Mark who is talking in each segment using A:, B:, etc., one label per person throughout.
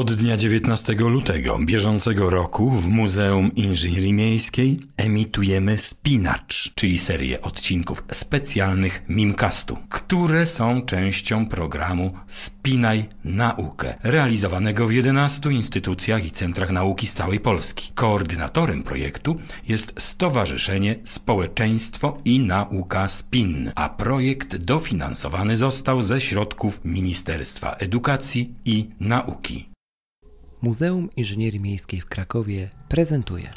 A: Od dnia 19 lutego bieżącego roku w Muzeum Inżynierii Miejskiej emitujemy Spinacz, czyli serię odcinków specjalnych Mimcastu, które są częścią programu Spinaj Naukę, realizowanego w 11 instytucjach i centrach nauki z całej Polski. Koordynatorem projektu jest Stowarzyszenie Społeczeństwo i Nauka SPIN, a projekt dofinansowany został ze środków Ministerstwa Edukacji i Nauki.
B: Muzeum Inżynierii Miejskiej w Krakowie prezentuje.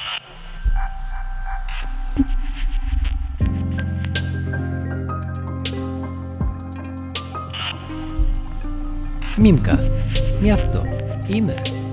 B: Mimcast. Miasto i my.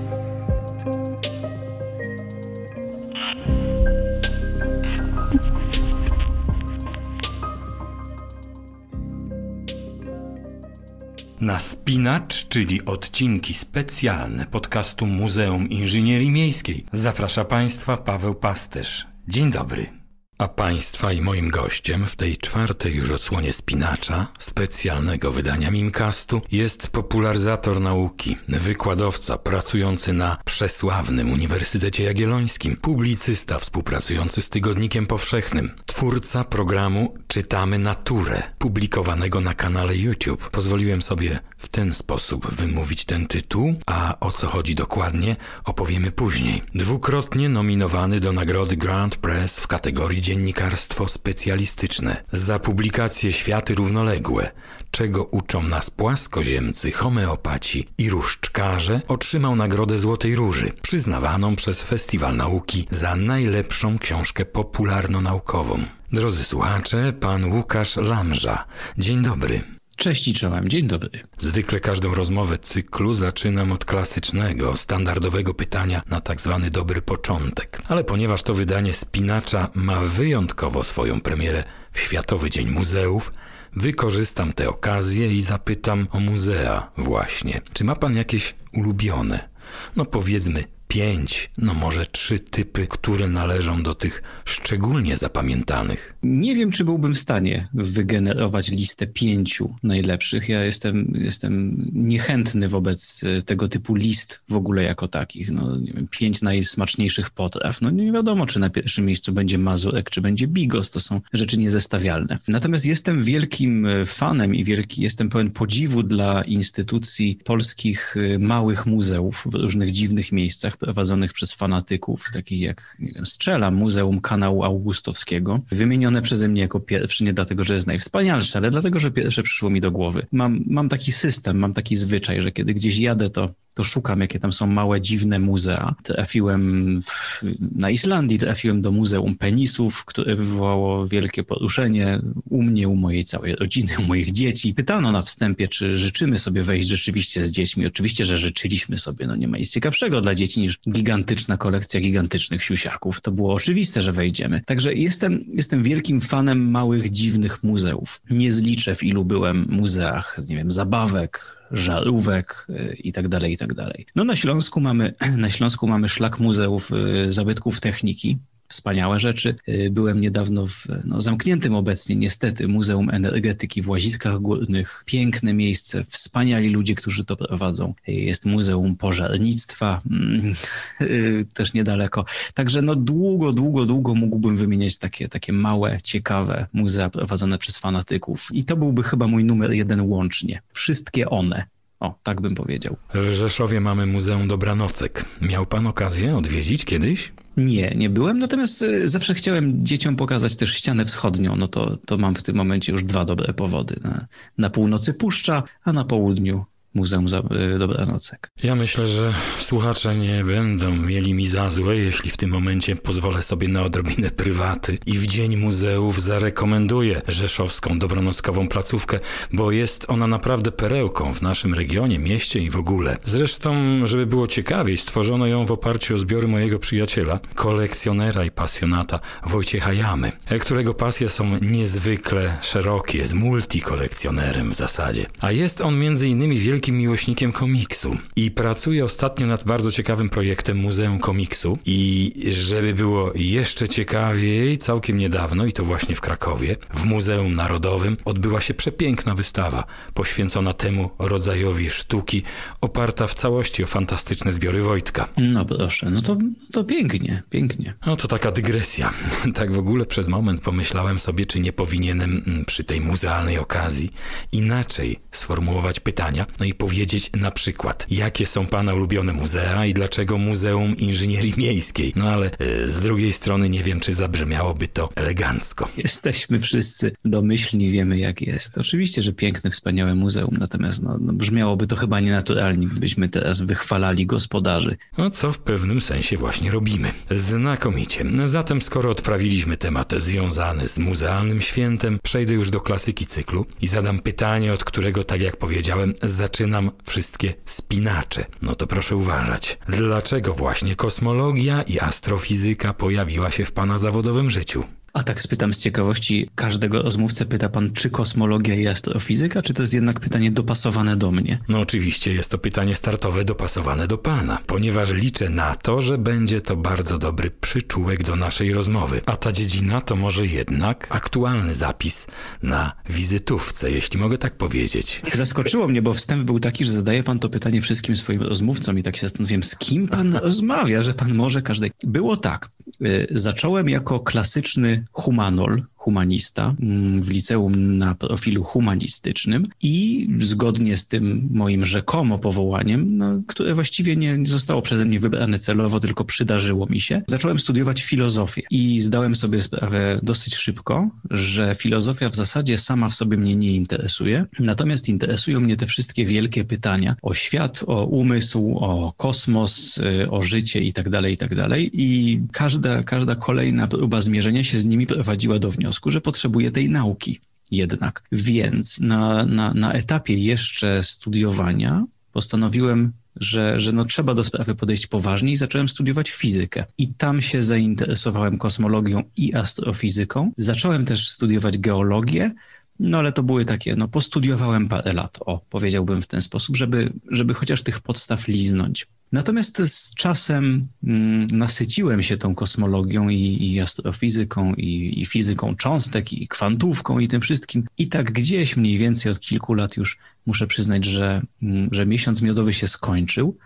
A: Na Spinacz, czyli odcinki specjalne podcastu Muzeum Inżynierii Miejskiej, zaprasza Państwa Paweł Pasterz. Dzień dobry. A Państwa i moim gościem w tej czwartej już odsłonie Spinacza, specjalnego wydania Mimcastu, jest popularyzator nauki, wykładowca pracujący na przesławnym Uniwersytecie Jagiellońskim, publicysta współpracujący z Tygodnikiem Powszechnym, twórca programu Czytamy Naturę, publikowanego na kanale YouTube. Pozwoliłem sobie w ten sposób wymówić ten tytuł, a o co chodzi dokładnie opowiemy później. Dwukrotnie nominowany do nagrody Grand Press w kategorii Dziennikarstwo Specjalistyczne za publikacje Światy Równoległe, czego uczą nas płaskoziemcy, homeopaci i różdżkarze, otrzymał nagrodę Złotej Róży, przyznawaną przez Festiwal Nauki za najlepszą książkę popularno-naukową. Drodzy słuchacze, pan Łukasz Lamża. Dzień dobry.
C: Cześć i czołem, dzień dobry.
A: Zwykle każdą rozmowę cyklu zaczynam od klasycznego, standardowego pytania na tak zwany dobry początek. Ale ponieważ to wydanie Spinacza ma wyjątkowo swoją premierę w Światowy Dzień Muzeów, wykorzystam tę okazję i zapytam o muzea właśnie. Czy ma pan jakieś ulubione? No powiedzmy pięć, no może trzy typy, które należą do tych szczególnie zapamiętanych.
C: Nie wiem, czy byłbym w stanie wygenerować listę pięciu najlepszych. Ja jestem, jestem niechętny wobec e, tego typu list w ogóle jako takich. No, nie wiem, pięć najsmaczniejszych potraw. No nie wiadomo, czy na pierwszym miejscu będzie mazurek, czy będzie bigos. To są rzeczy niezestawialne. Natomiast jestem wielkim e, fanem i wielki, jestem pełen podziwu dla instytucji polskich e, małych muzeów w różnych dziwnych miejscach prowadzonych przez fanatyków, takich jak Strzela, Muzeum Kanału Augustowskiego, wymienione przeze mnie jako pierwszy, nie dlatego, że jest najwspanialsze, ale dlatego, że pierwsze przyszło mi do głowy. Mam, mam taki system, mam taki zwyczaj, że kiedy gdzieś jadę, to to szukam, jakie tam są małe, dziwne muzea. Trafiłem w, na Islandii, trafiłem do Muzeum Penisów, które wywołało wielkie poruszenie u mnie, u mojej całej rodziny, u moich dzieci. Pytano na wstępie, czy życzymy sobie wejść rzeczywiście z dziećmi. Oczywiście, że życzyliśmy sobie. No nie ma nic ciekawszego dla dzieci niż gigantyczna kolekcja gigantycznych siusiaków. To było oczywiste, że wejdziemy. Także jestem, jestem wielkim fanem małych, dziwnych muzeów. Nie zliczę, w ilu byłem muzeach, nie wiem, zabawek, żarówek y, i tak tak. No na Śląsku mamy, na Śląsku mamy szlak muzeów y, zabytków techniki, wspaniałe rzeczy. Y, byłem niedawno w no, zamkniętym obecnie niestety Muzeum Energetyki w Łaziskach Górnych. Piękne miejsce, wspaniali ludzie, którzy to prowadzą. Jest Muzeum Pożarnictwa, mm, też niedaleko. Także no długo, długo, długo mógłbym wymieniać takie, takie małe, ciekawe muzea prowadzone przez fanatyków. I to byłby chyba mój numer jeden łącznie. Wszystkie one. O, tak bym powiedział.
A: W Rzeszowie mamy Muzeum Dobranocek. Miał pan okazję odwiedzić kiedyś?
C: Nie, nie byłem, natomiast e, zawsze chciałem dzieciom pokazać też ścianę wschodnią, no to, to mam w tym momencie już dwa dobre powody. Na, na północy Puszcza, a na południu Muzeum y, Dobranocek.
A: Ja myślę, że słuchacze nie będą mieli mi za złe, jeśli w tym momencie pozwolę sobie na odrobinę prywaty i w Dzień Muzeów zarekomenduję rzeszowską dobronockową placówkę, bo jest ona naprawdę perełką w naszym regionie, mieście i w ogóle. Zresztą, żeby było ciekawiej, stworzono ją w oparciu o zbiory mojego przyjaciela, kolekcjonera i pasjonata Wojciecha Jamy, którego pasje są niezwykle szerokie, jest multikolekcjonerem w zasadzie. A jest on między innymi wielkim wielkim miłośnikiem komiksu i pracuję ostatnio nad bardzo ciekawym projektem Muzeum Komiksu i żeby było jeszcze ciekawiej, całkiem niedawno i to właśnie w Krakowie, w Muzeum Narodowym odbyła się przepiękna wystawa poświęcona temu rodzajowi sztuki, oparta w całości o fantastyczne zbiory Wojtka.
C: No proszę, no to, to pięknie, pięknie.
A: No to taka dygresja. Tak w ogóle przez moment pomyślałem sobie, czy nie powinienem mm, przy tej muzealnej okazji inaczej sformułować pytania, no i powiedzieć na przykład, jakie są pana ulubione muzea i dlaczego Muzeum Inżynierii Miejskiej. No ale e, z drugiej strony nie wiem, czy zabrzmiałoby to elegancko.
C: Jesteśmy wszyscy domyślni, wiemy jak jest. Oczywiście, że piękne, wspaniałe muzeum, natomiast no, no brzmiałoby to chyba nienaturalnie, gdybyśmy teraz wychwalali gospodarzy.
A: No co w pewnym sensie właśnie robimy. Znakomicie. Zatem skoro odprawiliśmy temat związany z muzealnym świętem, przejdę już do klasyki cyklu i zadam pytanie, od którego, tak jak powiedziałem, zaczynam wszystkie spinacze. No to proszę uważać. Dlaczego właśnie kosmologia i astrofizyka pojawiła się w pana zawodowym życiu?
C: A tak spytam z ciekawości, każdego rozmówcę pyta pan, czy kosmologia i astrofizyka, czy to jest jednak pytanie dopasowane do mnie?
A: No oczywiście jest to pytanie startowe dopasowane do pana, ponieważ liczę na to, że będzie to bardzo dobry przyczółek do naszej rozmowy. A ta dziedzina to może jednak aktualny zapis na wizytówce, jeśli mogę tak powiedzieć.
C: Zaskoczyło mnie, bo wstęp był taki, że zadaje pan to pytanie wszystkim swoim rozmówcom i tak się zastanawiam, z kim pan rozmawia, że pan może każdej... Było tak, y, zacząłem jako klasyczny humanol, humanista mm, w liceum na profilu humanistycznym i zgodnie z tym moim rzekomo powołaniem, no, które właściwie nie zostało przeze mnie wybrane celowo, tylko przydarzyło mi się, zacząłem studiować filozofię i zdałem sobie sprawę dosyć szybko, że filozofia w zasadzie sama w sobie mnie nie interesuje, natomiast interesują mnie te wszystkie wielkie pytania o świat, o umysł, o kosmos, y, o życie i tak dalej, i tak i każda, każda kolejna próba zmierzenia się z nimi prowadziła do wniosku, wniosku, że potrzebuje tej nauki jednak. Więc na, na, na etapie jeszcze studiowania postanowiłem że, że no trzeba do sprawy podejść poważnie i zacząłem studiować fizykę. I tam się zainteresowałem kosmologią i astrofizyką. Zacząłem też studiować geologię, no ale to były takie, no postudiowałem parę lat, o, powiedziałbym w ten sposób, żeby, żeby chociaż tych podstaw liznąć. Natomiast z czasem mm, nasyciłem się tą kosmologią i, i astrofizyką, i, i, fizyką cząstek, i kwantówką, i tym wszystkim. I tak gdzieś mniej więcej od kilku lat już muszę przyznać, że, mm, że miesiąc miodowy się skończył.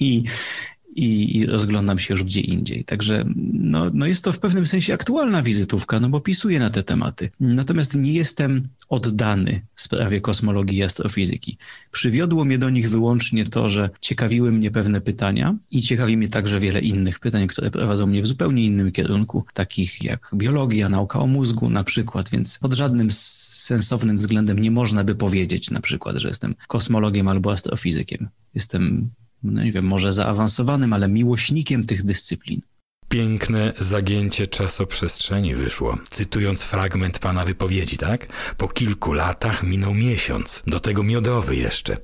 C: I, i, i rozglądam się już gdzie indziej. Także no, no jest to w pewnym sensie aktualna wizytówka, no bo pisuję na te tematy. Natomiast nie jestem oddany sprawie kosmologii i astrofizyki. Przywiodło mnie do nich wyłącznie to, że ciekawiły mnie pewne pytania i ciekawi mnie także wiele innych pytań, które prowadzą mnie w zupełnie innym kierunku, takich jak biologia, nauka o mózgu na przykład, więc pod żadnym sensownym względem nie można by powiedzieć na przykład, że jestem kosmologiem albo astrofizykiem. Jestem no nie wiem, może zaawansowanym, ale miłośnikiem tych dyscyplin.
A: Piękne zagięcie czasoprzestrzeni wyszło. Cytując fragment pana wypowiedzi, tak? Po kilku latach minął miesiąc, do tego miodowy jeszcze.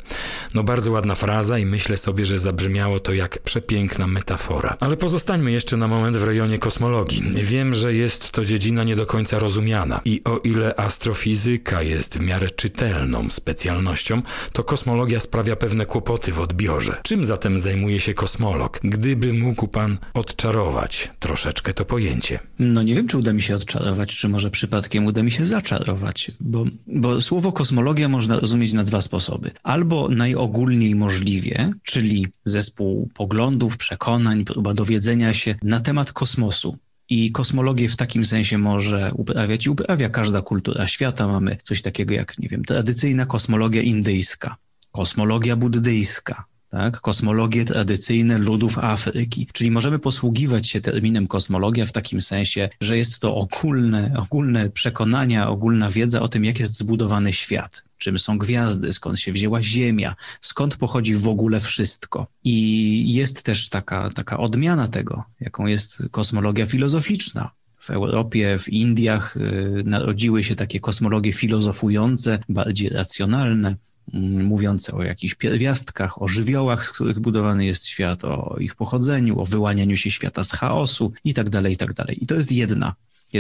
A: No bardzo ładna fraza i myślę sobie, że zabrzmiało to jak przepiękna metafora. Ale pozostańmy jeszcze na moment w rejonie kosmologii. Wiem, że jest to dziedzina nie do końca rozumiana i o ile astrofizyka jest w miarę czytelną specjalnością, to kosmologia sprawia pewne kłopoty w odbiorze. Czym zatem zajmuje się kosmolog? Gdyby mógł pan odczarować troszeczkę to pojęcie.
C: No nie wiem, czy uda mi się odczarować, czy może przypadkiem uda mi się zaczarować, bo, bo słowo kosmologia można rozumieć na dwa sposoby. Albo najogólniej możliwie, czyli zespół poglądów, przekonań, próba dowiedzenia się na temat kosmosu. I kosmologię w takim sensie może uprawiać i uprawia każda kultura świata. Mamy coś takiego jak, nie wiem, tradycyjna kosmologia indyjska, kosmologia buddyjska, tak? kosmologie tradycyjne ludów Afryki. Czyli możemy posługiwać się terminem kosmologia w takim sensie, że jest to ogólne, ogólne przekonania, ogólna wiedza o tym, jak jest zbudowany świat. Czym są gwiazdy, skąd się wzięła Ziemia, skąd pochodzi w ogóle wszystko. I jest też taka, taka odmiana tego, jaką jest kosmologia filozoficzna w Europie, w Indiach y, narodziły się takie kosmologie filozofujące, bardziej racjonalne. Mm, mówiące o jakichś pierwiastkach, o żywiołach, z których budowany jest świat, o ich pochodzeniu, o wyłanianiu się świata z chaosu i tak dalej, i tak dalej. I to jest jedna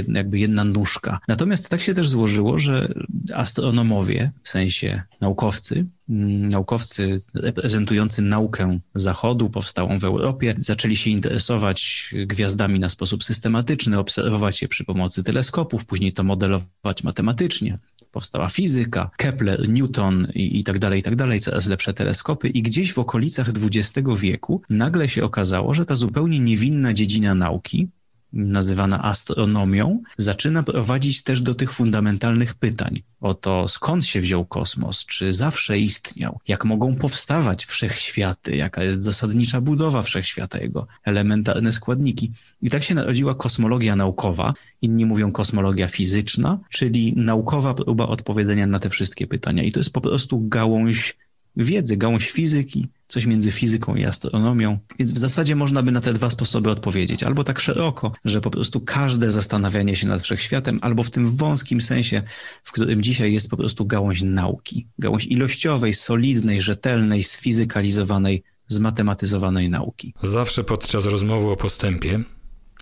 C: jakby jedna nóżka. Natomiast tak się też złożyło, że astronomowie, w sensie naukowcy, mm, naukowcy reprezentujący naukę Zachodu, powstałą w Europie, zaczęli się interesować gwiazdami na sposób systematyczny, obserwować je przy pomocy teleskopów, później to modelować matematycznie. Powstała fizyka, Kepler, Newton i, i tak dalej, i tak dalej, coraz lepsze teleskopy i gdzieś w okolicach XX wieku nagle się okazało, że ta zupełnie niewinna dziedzina nauki, nazywana astronomią, zaczyna prowadzić też do tych fundamentalnych pytań. O to, skąd się wziął kosmos, czy zawsze istniał, jak mogą powstawać wszechświaty, jaka jest zasadnicza budowa wszechświata, jego elementarne składniki. I tak się narodziła kosmologia naukowa, inni mówią kosmologia fizyczna, czyli naukowa próba odpowiedzenia na te wszystkie pytania. I to jest po prostu gałąź wiedzy, gałąź fizyki, coś między fizyką i astronomią. Więc w zasadzie można by na te dwa sposoby odpowiedzieć. Albo tak szeroko, że po prostu każde zastanawianie się nad wszechświatem, albo w tym wąskim sensie, w którym dzisiaj jest po prostu gałąź nauki. Gałąź ilościowej, solidnej, rzetelnej, sfizykalizowanej, zmatematyzowanej nauki.
A: Zawsze podczas rozmowy o postępie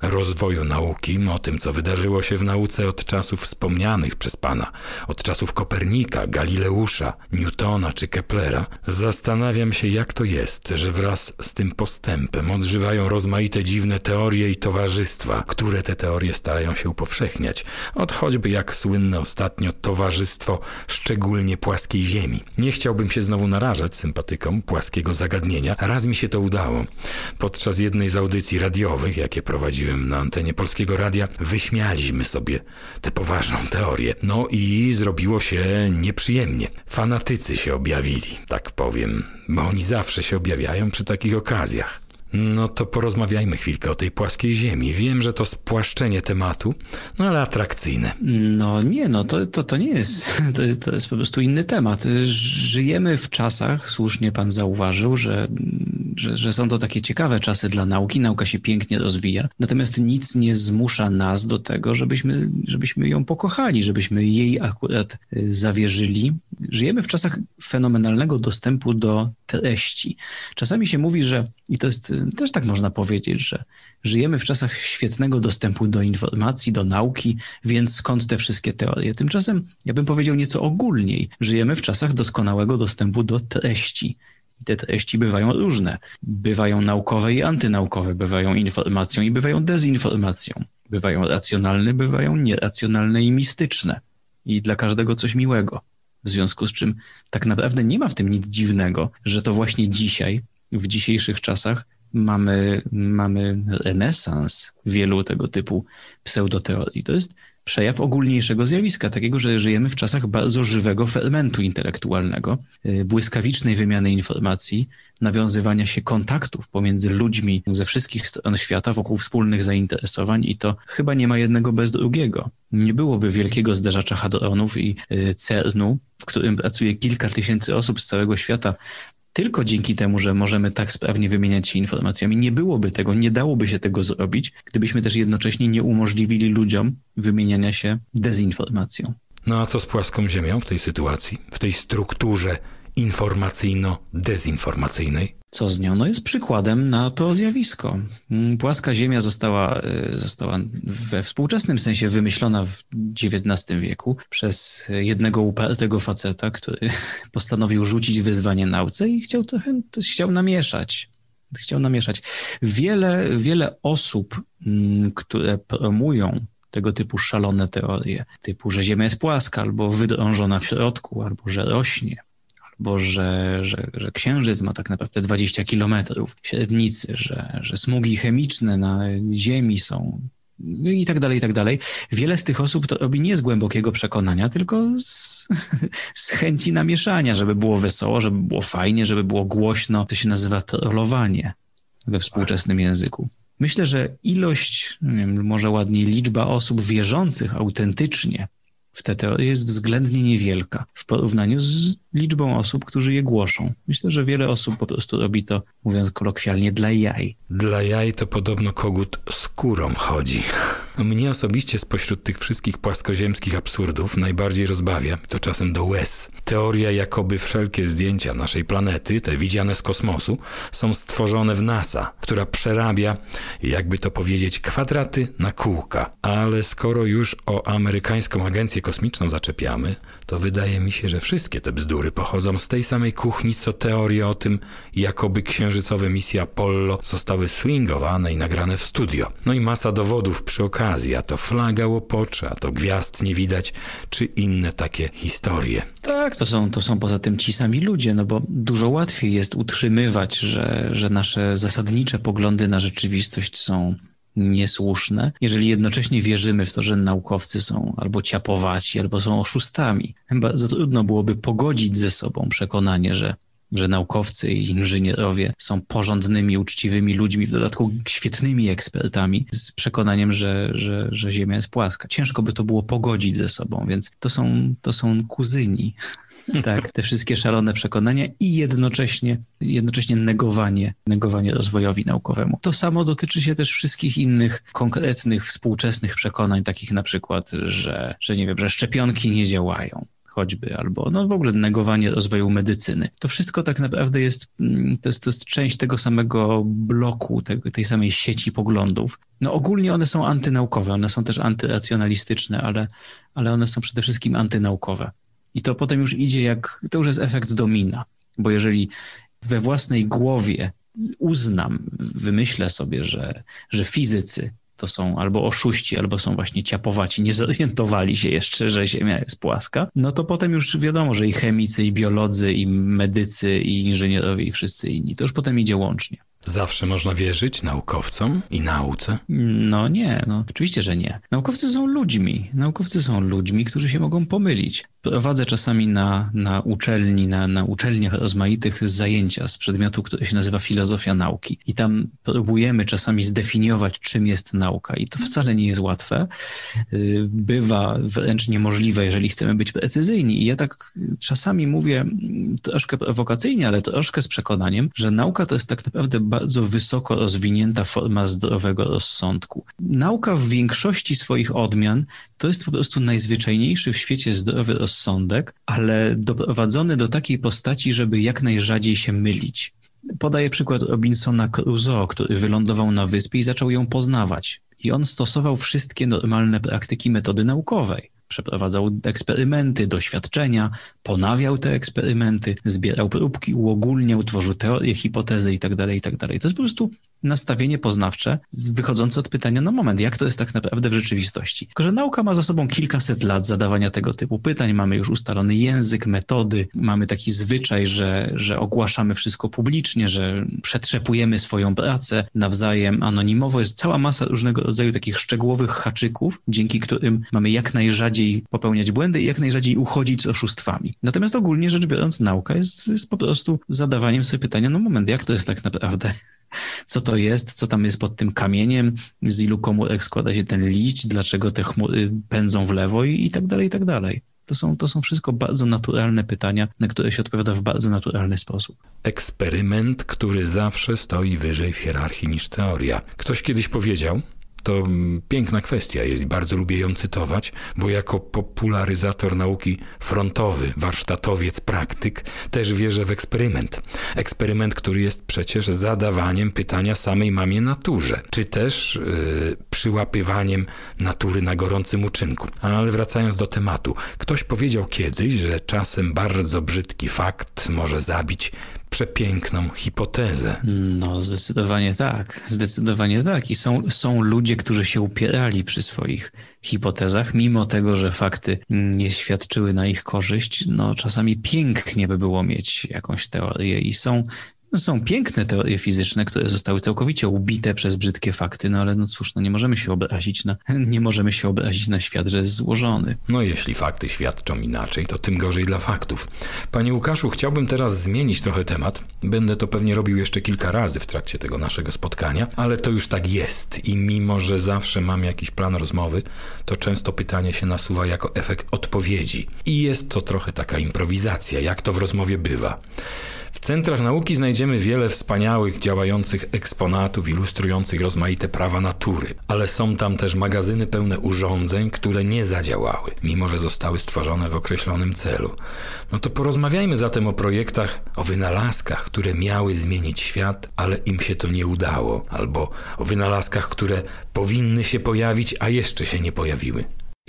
A: rozwoju nauki, o tym, co wydarzyło się w nauce od czasów wspomnianych przez Pana, od czasów Kopernika, Galileusza, Newtona czy Keplera, zastanawiam się, jak to jest, że wraz z tym postępem odżywają rozmaite dziwne teorie i towarzystwa, które te teorie starają się upowszechniać, od choćby jak słynne ostatnio towarzystwo szczególnie płaskiej Ziemi. Nie chciałbym się znowu narażać sympatykom płaskiego zagadnienia, raz mi się to udało. Podczas jednej z audycji radiowych, jakie prowadziłem na antenie Polskiego Radia, wyśmialiśmy sobie tę poważną teorię. No i zrobiło się nieprzyjemnie. Fanatycy się objawili, tak powiem, bo oni zawsze się objawiają przy takich okazjach. No to porozmawiajmy chwilkę o tej płaskiej ziemi. Wiem, że to spłaszczenie tematu, no ale atrakcyjne.
C: No nie, no to, to, to nie jest, to jest, to jest po prostu inny temat. Żyjemy w czasach, słusznie pan zauważył, że, że, że są to takie ciekawe czasy dla nauki, nauka się pięknie rozwija, natomiast nic nie zmusza nas do tego, żebyśmy, żebyśmy ją pokochali, żebyśmy jej akurat y, zawierzyli. Żyjemy w czasach fenomenalnego dostępu do treści. Czasami się mówi, że, i to jest też tak można powiedzieć, że żyjemy w czasach świetnego dostępu do informacji, do nauki, więc skąd te wszystkie teorie? Tymczasem, ja bym powiedział nieco ogólniej, żyjemy w czasach doskonałego dostępu do treści. I te treści bywają różne. Bywają naukowe i antynaukowe, bywają informacją i bywają dezinformacją. Bywają racjonalne, bywają nieracjonalne i mistyczne. I dla każdego coś miłego. W związku z czym tak naprawdę nie ma w tym nic dziwnego, że to właśnie dzisiaj, w dzisiejszych czasach, mamy, mamy renesans wielu tego typu pseudoteorii. To jest przejaw ogólniejszego zjawiska, takiego, że żyjemy w czasach bardzo żywego fermentu intelektualnego, y, błyskawicznej wymiany informacji, nawiązywania się kontaktów pomiędzy ludźmi ze wszystkich stron świata wokół wspólnych zainteresowań i to chyba nie ma jednego bez drugiego. Nie byłoby wielkiego zderzacza hadronów i y, CERN-u, w którym pracuje kilka tysięcy osób z całego świata, tylko dzięki temu, że możemy tak sprawnie wymieniać się informacjami, nie byłoby tego, nie dałoby się tego zrobić, gdybyśmy też jednocześnie nie umożliwili ludziom wymieniania się dezinformacją.
A: No a co z płaską Ziemią w tej sytuacji, w tej strukturze informacyjno-dezinformacyjnej?
C: Co z nią? No jest przykładem na to zjawisko. Mm, płaska Ziemia została, y, została we współczesnym sensie wymyślona w XIX wieku przez jednego upartego faceta, który postanowił rzucić wyzwanie nauce i chciał trochę, chciał namieszać. Chciał namieszać. Wiele, wiele osób, mm, które promują tego typu szalone teorie, typu, że Ziemia jest płaska, albo wydrążona w środku, albo że rośnie, bo że, że, że Księżyc ma tak naprawdę 20 kilometrów średnicy, że, że smugi chemiczne na Ziemi są no i tak dalej, i tak dalej. Wiele z tych osób to robi nie z głębokiego przekonania, tylko z, z chęci namieszania, żeby było wesoło, żeby było fajnie, żeby było głośno. To się nazywa trollowanie we współczesnym języku. Myślę, że ilość, wiem, może ładniej liczba osób wierzących autentycznie w te teorie jest względnie niewielka w porównaniu z liczbą osób, którzy je głoszą. Myślę, że wiele osób po prostu robi to, mówiąc kolokwialnie, dla jaj.
A: Dla jaj to podobno kogut skórą chodzi. Mnie osobiście spośród tych wszystkich płaskoziemskich absurdów najbardziej rozbawia, to czasem do łez, teoria jakoby wszelkie zdjęcia naszej planety, te widziane z kosmosu, są stworzone w NASA, która przerabia, jakby to powiedzieć, kwadraty na kółka. Ale skoro już o amerykańską agencję kosmiczną zaczepiamy, to wydaje mi się, że wszystkie te bzdury pochodzą z tej samej kuchni, co teoria o tym, jakoby księżycowe misje Apollo zostały swingowane i nagrane w studio. No i masa dowodów przy okazji, a to flaga łopocze, a to gwiazd nie widać, czy inne takie historie.
C: Tak, to są, to są poza tym ci sami ludzie, no bo dużo łatwiej jest utrzymywać, że, że nasze zasadnicze poglądy na rzeczywistość są niesłuszne, jeżeli jednocześnie wierzymy w to, że naukowcy są albo ciapowaci, albo są oszustami. Bardzo trudno byłoby pogodzić ze sobą przekonanie, że że naukowcy i inżynierowie są porządnymi, uczciwymi ludźmi, w dodatku świetnymi ekspertami, z przekonaniem, że, że, że Ziemia jest płaska. Ciężko by to było pogodzić ze sobą, więc to są, to są kuzyni. Tak, te wszystkie szalone przekonania i jednocześnie, jednocześnie negowanie, negowanie rozwojowi naukowemu. To samo dotyczy się też wszystkich innych konkretnych, współczesnych przekonań, takich na przykład, że, że nie wiem, że szczepionki nie działają, choćby, albo no w ogóle negowanie rozwoju medycyny. To wszystko tak naprawdę jest, mm, to jest, to jest część tego samego bloku, tej samej sieci poglądów. No ogólnie one są antynaukowe, one są też antyracjonalistyczne, ale, ale one są przede wszystkim antynaukowe. I to potem już idzie jak, to już jest efekt domina, bo jeżeli we własnej głowie uznam, wymyślę sobie, że, że fizycy to są albo oszuści, albo są właśnie ciapowaci, nie zorientowali się jeszcze, że Ziemia jest płaska, no to potem już wiadomo, że i chemicy, i biolodzy, i medycy, i inżynierowie, i wszyscy inni, to już potem idzie łącznie.
A: Zawsze można wierzyć naukowcom i nauce?
C: No nie, no oczywiście, że nie. Naukowcy są ludźmi. Naukowcy są ludźmi, którzy się mogą pomylić. Prowadzę czasami na, na uczelni, na, na uczelniach rozmaitych zajęcia z przedmiotu, który się nazywa filozofia nauki. I tam próbujemy czasami zdefiniować, czym jest nauka. I to wcale nie jest łatwe. Y, bywa wręcz niemożliwe, jeżeli chcemy być precyzyjni. I ja tak czasami mówię troszkę prowokacyjnie, ale troszkę z przekonaniem, że nauka to jest tak naprawdę bardzo wysoko rozwinięta forma zdrowego rozsądku. Nauka w większości swoich odmian to jest po prostu najzwyczajniejszy w świecie zdrowy rozsądek, ale doprowadzony do takiej postaci, żeby jak najrzadziej się mylić. Podaję przykład Robinsona Crusoe, który wylądował na wyspie i zaczął ją poznawać. I on stosował wszystkie normalne praktyki metody naukowej przeprowadzał eksperymenty, doświadczenia, ponawiał te eksperymenty, zbierał próbki, uogólniał, tworzył teorie, hipotezy itd., tak itd. Tak to jest po prostu nastawienie poznawcze wychodzące od pytania, no moment, jak to jest tak naprawdę w rzeczywistości? Tylko, że nauka ma za sobą kilkaset lat zadawania tego typu pytań, mamy już ustalony język, metody, mamy taki zwyczaj, że, że ogłaszamy wszystko publicznie, że przetrzepujemy swoją pracę nawzajem anonimowo. Jest cała masa różnego rodzaju takich szczegółowych haczyków, dzięki którym mamy jak najrzadziej popełniać błędy i jak najrzadziej uchodzić z oszustwami. Natomiast ogólnie rzecz biorąc, nauka jest, jest po prostu zadawaniem sobie pytania, no moment, jak to jest tak naprawdę co to jest, co tam jest pod tym kamieniem, z ilu komórek składa się ten liść, dlaczego te chmury pędzą w lewo i, i tak dalej, i tak dalej. To są, to są wszystko bardzo naturalne pytania, na które się odpowiada w bardzo naturalny sposób.
A: Eksperyment, który zawsze stoi wyżej w hierarchii niż teoria. Ktoś kiedyś powiedział, to piękna kwestia jest i bardzo lubię ją cytować, bo jako popularyzator nauki frontowy, warsztatowiec, praktyk też wierzę w eksperyment. Eksperyment, który jest przecież zadawaniem pytania samej mamie naturze, czy też yy, przyłapywaniem natury na gorącym uczynku. Ale wracając do tematu, ktoś powiedział kiedyś, że czasem bardzo brzydki fakt może zabić przepiękną hipotezę.
C: No, zdecydowanie tak. Zdecydowanie tak. I są, są ludzie, którzy się upierali przy swoich hipotezach, mimo tego, że fakty nie świadczyły na ich korzyść. No, czasami pięknie by było mieć jakąś teorię i są Są piękne teorie fizyczne, które zostały całkowicie ubite przez brzydkie fakty, no ale no cóż, no nie możemy się obrazić na, nie możemy się obrazić na świat, że jest złożony.
A: No jeśli fakty świadczą inaczej, to tym gorzej dla faktów. Panie Łukaszu, chciałbym teraz zmienić trochę temat. Będę to pewnie robił jeszcze kilka razy w trakcie tego naszego spotkania, ale to już tak jest i mimo, że zawsze mam jakiś plan rozmowy, to często pytanie się nasuwa jako efekt odpowiedzi. I jest to trochę taka improwizacja, jak to w rozmowie bywa. W centrach nauki znajdziemy wiele wspaniałych, działających eksponatów ilustrujących rozmaite prawa natury, ale są tam też magazyny pełne urządzeń, które nie zadziałały, mimo że zostały stworzone w określonym celu. No to porozmawiajmy zatem o projektach, o wynalazkach, które miały zmienić świat, ale im się to nie udało, albo o wynalazkach, które powinny się pojawić, a jeszcze się nie pojawiły.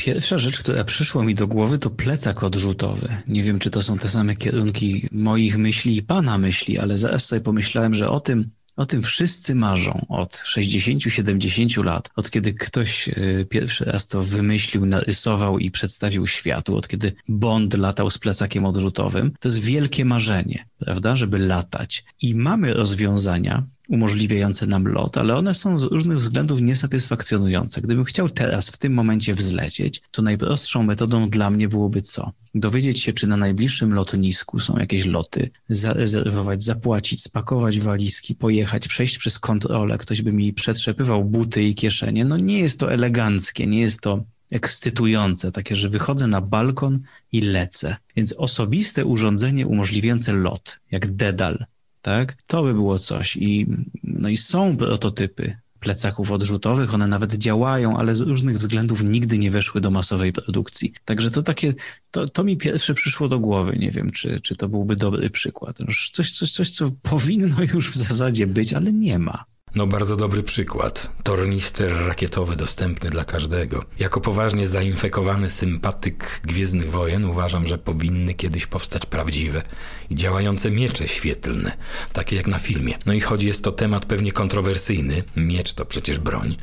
C: Pierwsza rzecz, która przyszła mi do głowy, to plecak odrzutowy. Nie wiem, czy to są te same kierunki moich myśli i pana myśli, ale zaraz sobie pomyślałem, że o tym, o tym wszyscy marzą od 60-70 lat, od kiedy ktoś e, pierwszy raz to wymyślił, narysował i przedstawił światu, od kiedy Bond latał z plecakiem odrzutowym. To jest wielkie marzenie, prawda, żeby latać. I mamy rozwiązania, umożliwiające nam lot, ale one są z różnych względów niesatysfakcjonujące. Gdybym chciał teraz, w tym momencie wzlecieć, to najprostszą metodą dla mnie byłoby co? Dowiedzieć się, czy na najbliższym lotnisku są jakieś loty, zarezerwować, zapłacić, spakować walizki, pojechać, przejść przez kontrolę, ktoś by mi przetrzepywał buty i kieszenie. No nie jest to eleganckie, nie jest to ekscytujące, takie, że wychodzę na balkon i lecę. Więc osobiste urządzenie umożliwiające lot, jak dedal, tak? To by było coś. I, no i są prototypy plecaków odrzutowych, one nawet działają, ale z różnych względów nigdy nie weszły do masowej produkcji. Także to takie, to, to mi pierwsze przyszło do głowy. Nie wiem, czy, czy to byłby dobry przykład. Coś, coś, coś, co powinno już w zasadzie być, ale nie ma.
A: No bardzo dobry przykład. Tornister rakietowy dostępny dla każdego. Jako poważnie zainfekowany sympatyk Gwiezdnych Wojen uważam, że powinny kiedyś powstać prawdziwe i działające miecze świetlne, takie jak na filmie. No i choć jest to temat pewnie kontrowersyjny, miecz to przecież broń,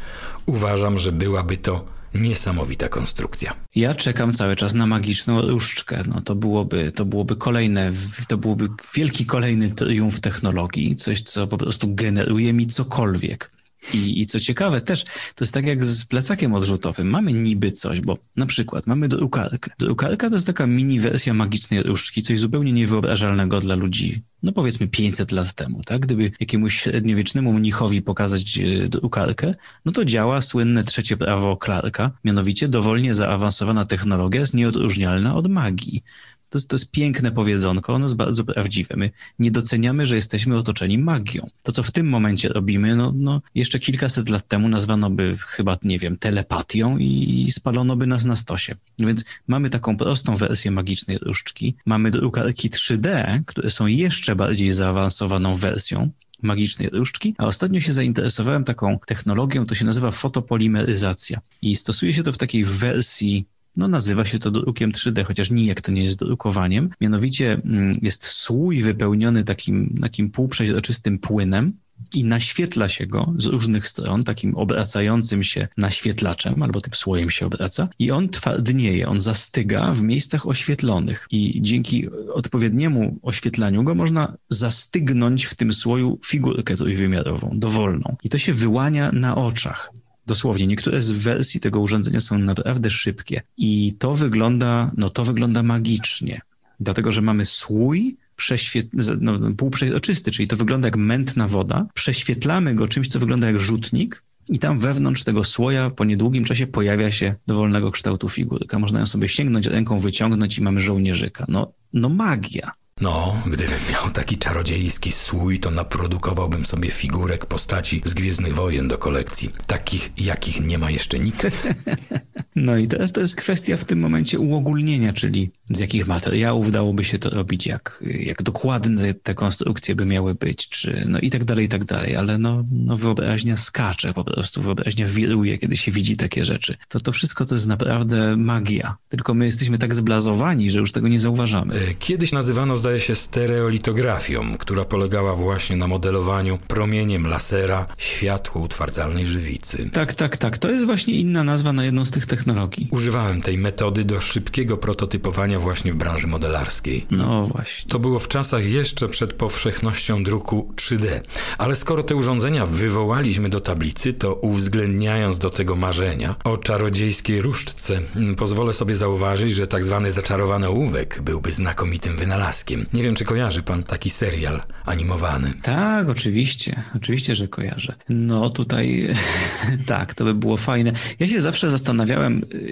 A: uważam, że byłaby to Niesamowita konstrukcja.
C: Ja czekam cały czas na magiczną różdżkę. No to byłoby, to byłoby kolejne, to byłoby wielki kolejny triumf technologii, coś, co po prostu generuje mi cokolwiek. I, I co ciekawe, też to jest tak jak z plecakiem odrzutowym. Mamy niby coś, bo na przykład mamy drukarkę. Drukarka to jest taka mini wersja magicznej różdżki, coś zupełnie niewyobrażalnego dla ludzi, no powiedzmy 500 lat temu, tak? Gdyby jakiemuś średniowiecznemu mnichowi pokazać e, drukarkę, no to działa słynne trzecie prawo Clarka, mianowicie dowolnie zaawansowana technologia jest nieodróżnialna od magii. To jest, to jest piękne powiedzonko, ono jest bardzo prawdziwe. My nie doceniamy, że jesteśmy otoczeni magią. To, co w tym momencie robimy, no, no jeszcze kilkaset lat temu nazwano by chyba, nie wiem, telepatią i spalono by nas na stosie. Więc mamy taką prostą wersję magicznej różdżki. Mamy drukarki 3D, które są jeszcze bardziej zaawansowaną wersją magicznej różdżki, a ostatnio się zainteresowałem taką technologią, to się nazywa fotopolimeryzacja i stosuje się to w takiej wersji no, nazywa się to drukiem 3D, chociaż nijak to nie jest drukowaniem. Mianowicie mm, jest słój wypełniony takim, takim półprzeźroczystym płynem, i naświetla się go z różnych stron, takim obracającym się naświetlaczem, albo tym słojem się obraca, i on twardnieje, on zastyga w miejscach oświetlonych. I dzięki odpowiedniemu oświetlaniu go można zastygnąć w tym słoju figurkę trójwymiarową, dowolną. I to się wyłania na oczach. Dosłownie, niektóre z wersji tego urządzenia są naprawdę szybkie i to wygląda, no to wygląda magicznie, dlatego że mamy słój przeświet- no, półprzeźroczysty, czyli to wygląda jak mętna woda, prześwietlamy go czymś, co wygląda jak rzutnik i tam wewnątrz tego słoja po niedługim czasie pojawia się dowolnego kształtu figurka. Można ją sobie sięgnąć ręką, wyciągnąć i mamy żołnierzyka. No, no magia.
A: No, gdybym miał taki czarodziejski słój, to naprodukowałbym sobie figurek postaci z Gwiezdnych Wojen do kolekcji. Takich, jakich nie ma jeszcze nikt.
C: No i teraz to jest kwestia w tym momencie uogólnienia, czyli z jakich materiałów dałoby się to robić, jak, jak dokładne te konstrukcje by miały być, czy no i tak dalej, i tak dalej, ale no, no wyobraźnia skacze po prostu, wyobraźnia wiruje, kiedy się widzi takie rzeczy. To to wszystko to jest naprawdę magia, tylko my jesteśmy tak zblazowani, że już tego nie zauważamy.
A: E, kiedyś nazywano, zdaje się, stereolitografią, która polegała właśnie na modelowaniu promieniem lasera światło utwardzalnej żywicy.
C: Tak, tak, tak. To jest właśnie inna nazwa na jedną z tych technologii.
A: Używałem tej metody do szybkiego prototypowania właśnie w branży modelarskiej.
C: No właśnie.
A: To było w czasach jeszcze przed powszechnością druku 3D. Ale skoro te urządzenia wywołaliśmy do tablicy, to uwzględniając do tego marzenia o czarodziejskiej różdżce, mm, pozwolę sobie zauważyć, że tak zwany zaczarowany ołówek byłby znakomitym wynalazkiem. Nie wiem, czy kojarzy pan taki serial animowany.
C: Tak, oczywiście. Oczywiście, że kojarzę. No tutaj tak, to by było fajne. Ja się zawsze zastanawiałem,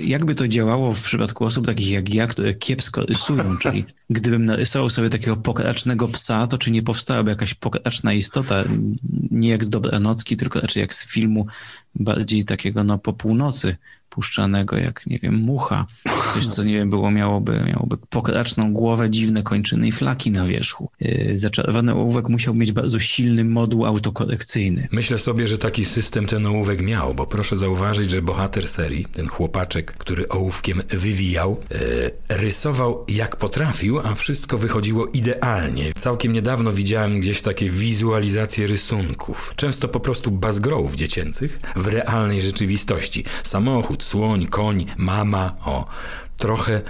C: jakby to działało w przypadku osób takich jak ja, które kiepsko rysują, czyli gdybym narysował sobie takiego pokracznego psa, to czy nie powstałaby jakaś pokraczna istota, nie jak z Dobranocki, tylko raczej jak z filmu bardziej takiego no po północy puszczanego, jak nie wiem, mucha. Coś, co nie wiem, było, miałoby, miałoby pokraczną głowę, dziwne kończyny i flaki na wierzchu. Yy, zaczarowany ołówek musiał mieć bardzo silny moduł autokorekcyjny.
A: Myślę sobie, że taki system ten ołówek miał, bo proszę zauważyć, że bohater serii, ten chłopaczek, który ołówkiem wywijał, yy, rysował jak potrafił, a wszystko wychodziło idealnie. Całkiem niedawno widziałem gdzieś takie wizualizacje rysunków. Często po prostu bazgrołów dziecięcych w realnej rzeczywistości. Samochód, słoń, koń, mama, o, trochę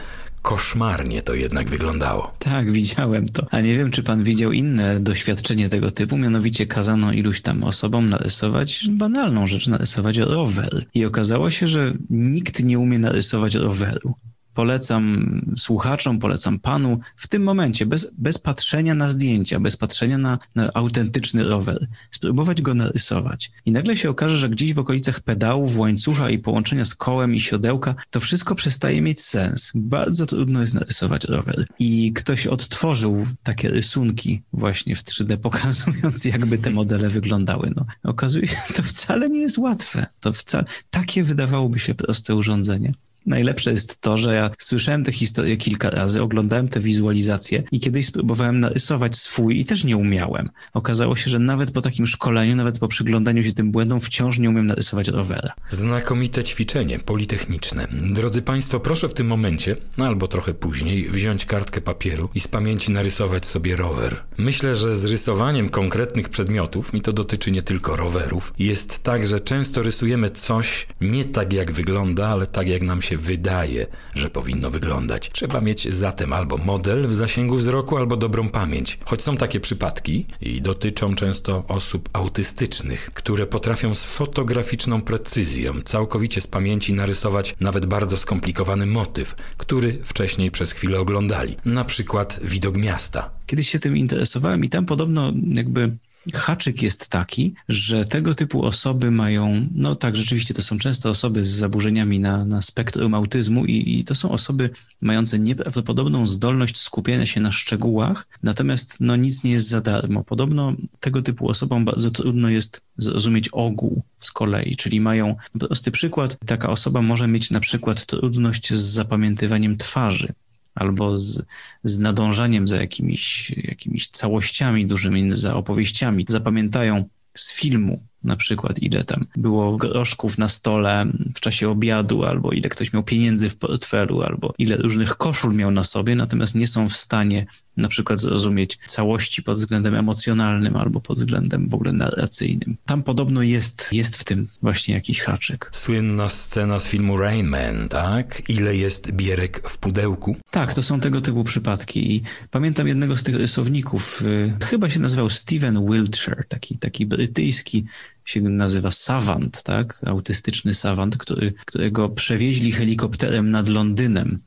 A: koszmarnie to jednak wyglądało.
C: Tak, widziałem to. A nie wiem, czy pan widział inne doświadczenie tego typu, mianowicie kazano iluś tam osobom narysować banalną rzecz, narysować rower. I okazało się, że nikt nie umie narysować roweru polecam słuchaczom, polecam panu w tym momencie, bez, bez patrzenia na zdjęcia, bez patrzenia na, na autentyczny rower, spróbować go narysować. I nagle się okaże, że gdzieś w okolicach pedałów, łańcucha i połączenia z kołem i siodełka, to wszystko przestaje mieć sens. Bardzo trudno jest narysować rower. I ktoś odtworzył takie rysunki właśnie w 3D, pokazując jakby te modele wyglądały. No, okazuje się, to wcale nie jest łatwe. To wcale, takie wydawałoby się proste urządzenie. Najlepsze jest to, że ja słyszałem tę historię kilka razy, oglądałem te wizualizacje i kiedyś spróbowałem narysować swój i też nie umiałem. Okazało się, że nawet po takim szkoleniu, nawet po przyglądaniu się tym błędom, wciąż nie umiem narysować rowera.
A: Znakomite ćwiczenie politechniczne. Drodzy Państwo, proszę w tym momencie, no albo trochę później, wziąć kartkę papieru i z pamięci narysować sobie rower. Myślę, że z rysowaniem konkretnych przedmiotów, i to dotyczy nie tylko rowerów, jest tak, że często rysujemy coś nie tak jak wygląda, ale tak jak nam się wydaje, że powinno wyglądać. Trzeba mieć zatem albo model w zasięgu wzroku, albo dobrą pamięć. Choć są takie przypadki i dotyczą często osób autystycznych, które potrafią z fotograficzną precyzją całkowicie z pamięci narysować nawet bardzo skomplikowany motyw, który wcześniej przez chwilę oglądali. Na przykład widok miasta.
C: Kiedyś się tym interesowałem i tam podobno jakby haczyk jest taki, że tego typu osoby mają, no tak, rzeczywiście to są często osoby z zaburzeniami na, na spektrum autyzmu i, i to są osoby mające nieprawdopodobną zdolność skupienia się na szczegółach, natomiast no nic nie jest za darmo. Podobno tego typu osobom bardzo trudno jest zrozumieć ogół z kolei, czyli mają prosty przykład, taka osoba może mieć na przykład trudność z zapamiętywaniem twarzy albo z, z nadążaniem za jakimiś, jakimiś całościami dużymi, za opowieściami. Zapamiętają z filmu na przykład ile tam było groszków na stole w czasie obiadu, albo ile ktoś miał pieniędzy w portfelu, albo ile różnych koszul miał na sobie, natomiast nie są w stanie na przykład zrozumieć całości pod względem emocjonalnym albo pod względem w ogóle narracyjnym. Tam podobno jest, jest w tym właśnie jakiś haczyk.
A: Słynna scena z filmu Rain Man, tak? Ile jest bierek w pudełku?
C: Tak, to są tego typu przypadki i pamiętam jednego z tych rysowników, y, chyba się nazywał Steven Wiltshire, taki, taki brytyjski się nazywa savant, tak? Autystyczny savant, który, którego przewieźli helikopterem nad Londynem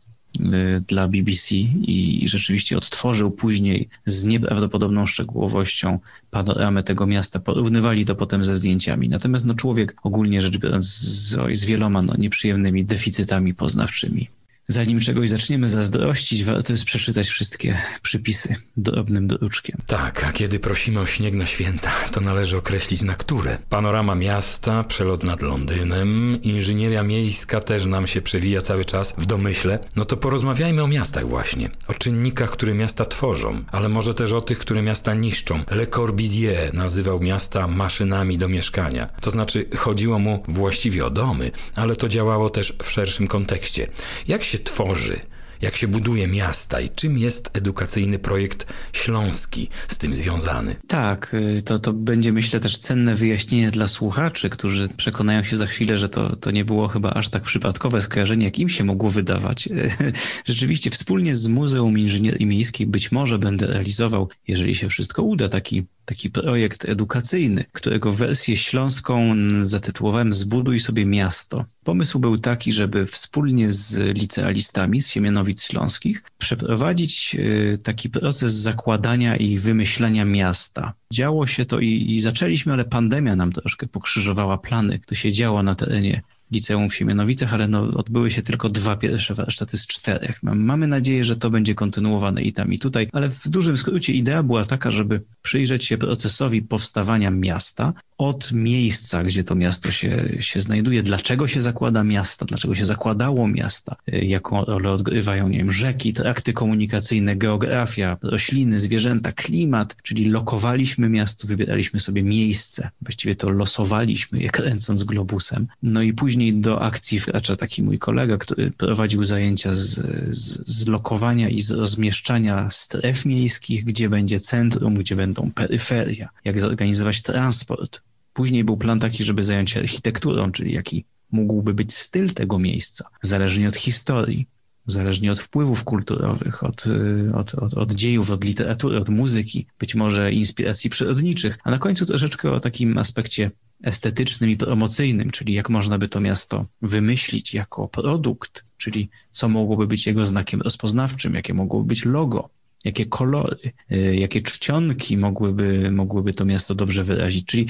C: dla BBC i rzeczywiście odtworzył później z nieprawdopodobną szczegółowością panoramę tego miasta. Porównywali to potem ze zdjęciami. Natomiast no, człowiek ogólnie rzecz biorąc z, z wieloma no, nieprzyjemnymi deficytami poznawczymi. Zanim czegoś zaczniemy zazdrościć, warto jest przeczytać wszystkie przypisy drobnym doruczkiem.
A: Tak, a kiedy prosimy o śnieg na święta, to należy określić na które. Panorama miasta, przelot nad Londynem, inżynieria miejska też nam się przewija cały czas w domyśle. No to porozmawiajmy o miastach właśnie, o czynnikach, które miasta tworzą, ale może też o tych, które miasta niszczą. Le Corbusier nazywał miasta maszynami do mieszkania. To znaczy chodziło mu właściwie o domy, ale to działało też w szerszym kontekście. Jak tworzy, jak się buduje miasta i czym jest edukacyjny projekt śląski z tym związany.
C: Tak, y, to, to będzie myślę też cenne wyjaśnienie dla słuchaczy, którzy przekonają się za chwilę, że to, to nie było chyba aż tak przypadkowe skojarzenie, jak im się mogło wydawać. Rzeczywiście wspólnie z Muzeum Inżynierii Miejskiej być może będę realizował, jeżeli się wszystko uda, taki taki projekt edukacyjny, którego wersję śląską zatytułowałem Zbuduj sobie miasto. Pomysł był taki, żeby wspólnie z licealistami z Siemianowic Śląskich przeprowadzić e, taki proces zakładania i wymyślania miasta. Działo się to i, i zaczęliśmy, ale pandemia nam troszkę pokrzyżowała plany. To się działo na terenie liceum w Siemianowicach, ale no, odbyły się tylko dwa pierwsze warsztaty z czterech. Mamy nadzieję, że to będzie kontynuowane i tam, i tutaj, ale w dużym skrócie idea była taka, żeby przyjrzeć się procesowi powstawania miasta, od miejsca, gdzie to miasto się, się znajduje, dlaczego się zakłada miasta, dlaczego się zakładało miasta, y, jaką rolę odgrywają, nie wiem, rzeki, trakty komunikacyjne, geografia, rośliny, zwierzęta, klimat, czyli lokowaliśmy miasto, wybieraliśmy sobie miejsce, właściwie to losowaliśmy je kręcąc globusem. No i później do akcji wkracza taki mój kolega, który prowadził zajęcia z, z, z lokowania i z rozmieszczania stref miejskich, gdzie będzie centrum, gdzie będą peryferia, jak zorganizować transport, Później był plan taki, żeby zająć się architekturą, czyli jaki mógłby być styl tego miejsca, zależnie od historii, zależnie od wpływów kulturowych, od, y, od, od, od dziejów, od literatury, od muzyki, być może inspiracji przyrodniczych, a na końcu troszeczkę o takim aspekcie estetycznym i promocyjnym, czyli jak można by to miasto wymyślić jako produkt, czyli co mogłoby być jego znakiem rozpoznawczym, jakie mogłoby być logo, jakie kolory, y, jakie czcionki mogłyby, mogłyby to miasto dobrze wyrazić. Czyli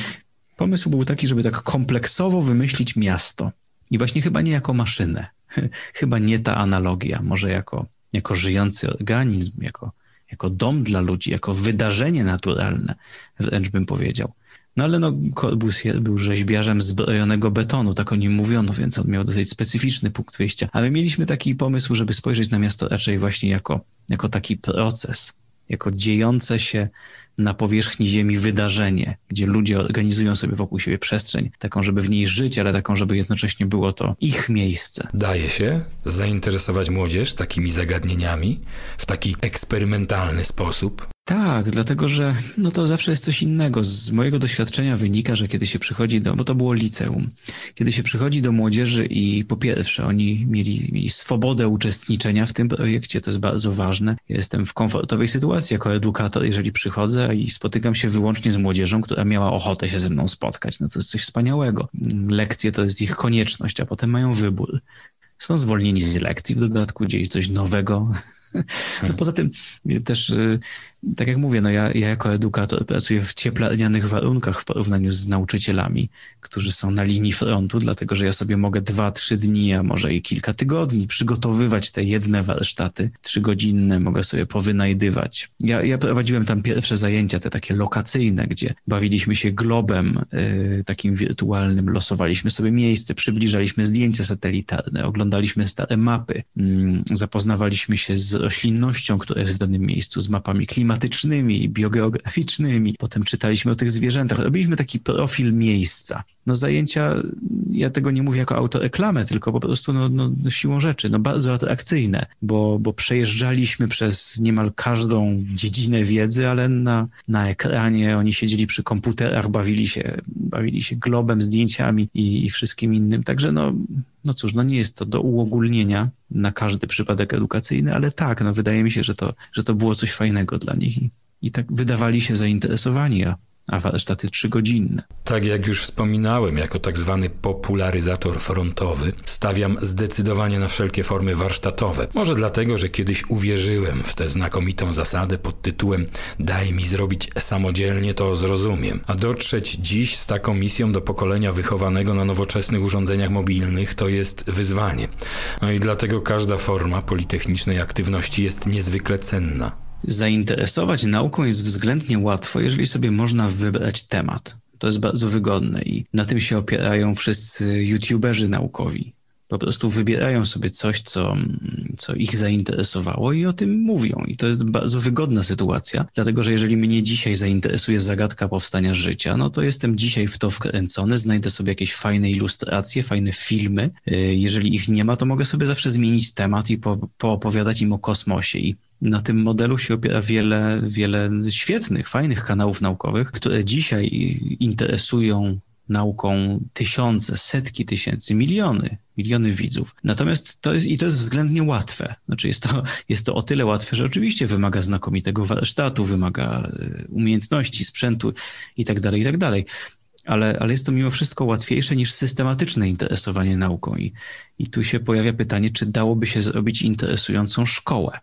C: Pomysł był taki, żeby tak kompleksowo wymyślić miasto. I właśnie chyba nie jako maszynę, chyba nie ta analogia, może jako, jako żyjący organizm, jako, jako dom dla ludzi, jako wydarzenie naturalne, wręcz bym powiedział. No ale no, Corbus był rzeźbiarzem zbrojonego betonu, tak o nim mówiono, więc on miał dosyć specyficzny punkt wyjścia. Ale mieliśmy taki pomysł, żeby spojrzeć na miasto raczej właśnie jako, jako taki proces, jako dziejące się na powierzchni Ziemi wydarzenie, gdzie ludzie organizują sobie wokół siebie przestrzeń, taką, żeby w niej żyć, ale taką, żeby jednocześnie było to ich miejsce.
A: Daje się zainteresować młodzież takimi zagadnieniami w taki eksperymentalny sposób?
C: Tak, dlatego że no to zawsze jest coś innego. Z mojego doświadczenia wynika, że kiedy się przychodzi do, bo to było liceum, kiedy się przychodzi do młodzieży i po pierwsze oni mieli, mieli swobodę uczestniczenia w tym projekcie, to jest bardzo ważne. Jestem w komfortowej sytuacji jako edukator, jeżeli przychodzę i spotykam się wyłącznie z młodzieżą, która miała ochotę się ze mną spotkać. No to jest coś wspaniałego. Lekcje to jest ich konieczność, a potem mają wybór są zwolnieni z lekcji, w dodatku dzieje coś nowego. No poza tym też y, tak jak mówię, no ja, ja jako edukator pracuję w cieplarnianych warunkach w porównaniu z nauczycielami, którzy są na linii frontu, dlatego że ja sobie mogę dwa, trzy dni, a może i kilka tygodni przygotowywać te jedne warsztaty trzygodzinne, mogę sobie powynajdywać. Ja, ja prowadziłem tam pierwsze zajęcia, te takie lokacyjne, gdzie bawiliśmy się globem y, takim wirtualnym, losowaliśmy sobie miejsce, przybliżaliśmy zdjęcia satelitarne, oglądaliśmy stare mapy, y, zapoznawaliśmy się z roślinnością, która jest w danym miejscu, z mapami klimatycznymi, klimatycznymi, biogeograficznymi. Potem czytaliśmy o tych zwierzętach. Robiliśmy taki profil miejsca. No zajęcia, ja tego nie mówię jako autoreklamę, tylko po prostu no, no, siłą rzeczy, no bardzo atrakcyjne, bo, bo przejeżdżaliśmy przez niemal każdą dziedzinę wiedzy, ale na, na ekranie oni siedzieli przy komputerach, bawili się, bawili się globem, zdjęciami i, i wszystkim innym. Także no, no cóż, no nie jest to do uogólnienia na każdy przypadek edukacyjny, ale tak, no wydaje mi się, że to, że to było coś fajnego dla nich i, i tak wydawali się zainteresowani, a a warsztaty trzygodzinne.
A: Tak jak już wspominałem, jako tak zwany popularyzator frontowy, stawiam zdecydowanie na wszelkie formy warsztatowe. Może dlatego, że kiedyś uwierzyłem w tę znakomitą zasadę pod tytułem daj mi zrobić samodzielnie, to zrozumiem. A dotrzeć dziś z taką misją do pokolenia wychowanego na nowoczesnych urządzeniach mobilnych to jest wyzwanie. No i dlatego każda forma politechnicznej aktywności jest niezwykle cenna.
C: Zainteresować nauką jest względnie łatwo, jeżeli sobie można wybrać temat. To jest bardzo wygodne i na tym się opierają wszyscy youtuberzy naukowi. Po prostu wybierają sobie coś, co, co ich zainteresowało i o tym mówią. I to jest bardzo wygodna sytuacja, dlatego że jeżeli mnie dzisiaj zainteresuje zagadka powstania życia, no to jestem dzisiaj w to wkręcony, znajdę sobie jakieś fajne ilustracje, fajne filmy. Y, jeżeli ich nie ma, to mogę sobie zawsze zmienić temat i po, poopowiadać im o kosmosie. I na tym modelu się opiera wiele, wiele świetnych, fajnych kanałów naukowych, które dzisiaj interesują nauką tysiące, setki tysięcy, miliony, miliony widzów. Natomiast to jest, i to jest względnie łatwe. Znaczy jest to, jest to o tyle łatwe, że oczywiście wymaga znakomitego warsztatu, wymaga e, umiejętności, sprzętu i tak dalej, i tak dalej. Ale, ale jest to mimo wszystko łatwiejsze niż systematyczne interesowanie nauką. I, I tu się pojawia pytanie, czy dałoby się zrobić interesującą szkołę.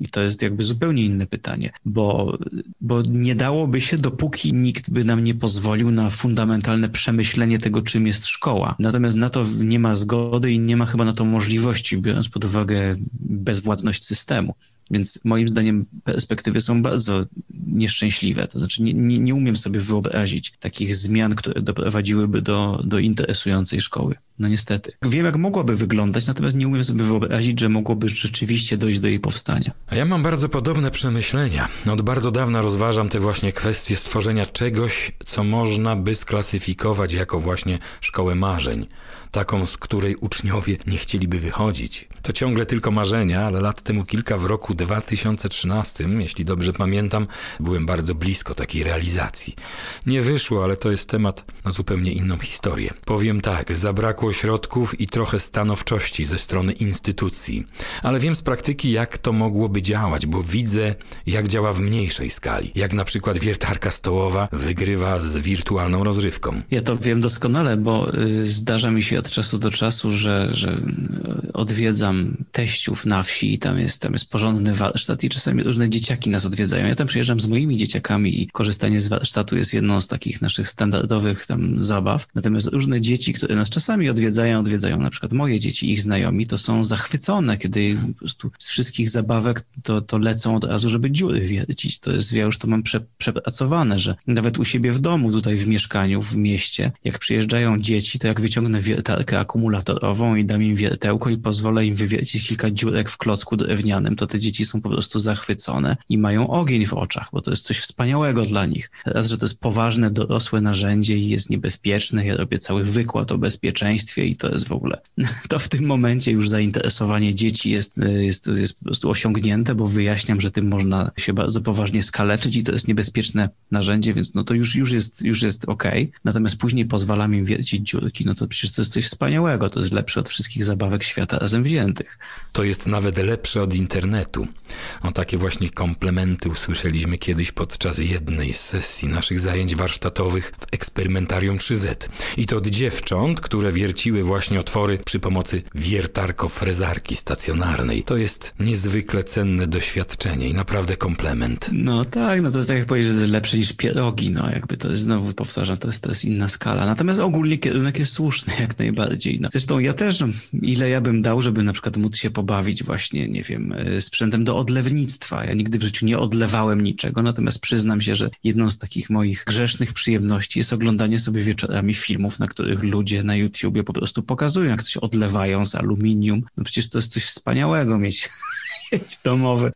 C: I to jest jakby zupełnie inne pytanie, bo, bo nie dałoby się, dopóki nikt by nam nie pozwolił na fundamentalne przemyślenie tego, czym jest szkoła. Natomiast na to nie ma zgody i nie ma chyba na to możliwości, biorąc pod uwagę bezwładność systemu. Więc moim zdaniem perspektywy są bardzo nieszczęśliwe. To znaczy nie, nie, nie umiem sobie wyobrazić takich zmian, które doprowadziłyby do, do interesującej szkoły. No niestety. Wiem, jak mogłaby wyglądać, natomiast nie umiem sobie wyobrazić, że mogłoby rzeczywiście dojść do jej powstania.
A: A ja mam bardzo podobne przemyślenia. Od bardzo dawna rozważam te właśnie kwestie stworzenia czegoś, co można by sklasyfikować jako właśnie szkołę marzeń taką, z której uczniowie nie chcieliby wychodzić. To ciągle tylko marzenia, ale lat temu kilka w roku 2013, jeśli dobrze pamiętam, byłem bardzo blisko takiej realizacji. Nie wyszło, ale to jest temat na zupełnie inną historię. Powiem tak, zabrakło środków i trochę stanowczości ze strony instytucji, ale wiem z praktyki, jak to mogłoby działać, bo widzę, jak działa w mniejszej skali. Jak na przykład wiertarka stołowa wygrywa z wirtualną rozrywką.
C: Ja to wiem doskonale, bo y, zdarza mi się od czasu do czasu, że, że odwiedzam teściów na wsi i tam jest, tam jest porządny warsztat i czasami różne dzieciaki nas odwiedzają. Ja tam przyjeżdżam z moimi dzieciakami i korzystanie z warsztatu jest jedną z takich naszych standardowych tam zabaw. Natomiast różne dzieci, które nas czasami odwiedzają, odwiedzają na przykład moje dzieci, ich znajomi, to są zachwycone, kiedy po prostu z wszystkich zabawek to, to lecą od razu, żeby dziury wiercić. To jest, ja już to mam prze, przepracowane, że nawet u siebie w domu, tutaj w mieszkaniu, w mieście, jak przyjeżdżają dzieci, to jak wyciągnę wiertarkę akumulatorową i dam im wiertełko i pozwolę im wywiercić kilka dziurek w klocku drewnianym, to te dzieci są po prostu zachwycone i mają ogień w oczach, bo to jest coś wspaniałego dla nich. Raz, że to jest poważne, dorosłe narzędzie i jest niebezpieczne. Ja robię cały wykład o bezpieczeństwie i to jest w ogóle, to w tym momencie już zainteresowanie dzieci jest, jest, jest po prostu osiągnięte, bo wyjaśniam, że tym można się bardzo poważnie skaleczyć i to jest niebezpieczne narzędzie, więc no to już, już jest, już jest ok. Natomiast później pozwalam im wiercić dziurki, no to przecież to jest coś wspaniałego. To jest lepsze od wszystkich zabawek świata razem wziętych.
A: To jest nawet lepsze od internetu. O takie właśnie komplementy usłyszeliśmy kiedyś podczas jednej z sesji naszych zajęć warsztatowych w eksperymentarium 3Z. I to od dziewcząt, które wierciły właśnie otwory przy pomocy wiertarko-frezarki stacjonarnej. To jest niezwykle cenne doświadczenie i naprawdę komplement.
C: No tak, no to jest tak jak powiedzieć, że to jest lepsze niż pierogi, no jakby to jest, znowu powtarzam, to jest, to jest inna skala. Natomiast ogólnie kierunek jest słuszny jak najbardziej. No, zresztą ja też, ile ja bym dał, żeby na przykład móc się pobawić właśnie, nie wiem, e, sprzętem do odlewnictwa. Ja nigdy w życiu nie odlewałem niczego, natomiast przyznam się, że jedną z takich moich grzesznych przyjemności jest oglądanie sobie wieczorami filmów, na których ludzie na YouTubie po prostu pokazują, jak coś odlewają z aluminium. No przecież to jest coś wspaniałego mieć mieć domowe.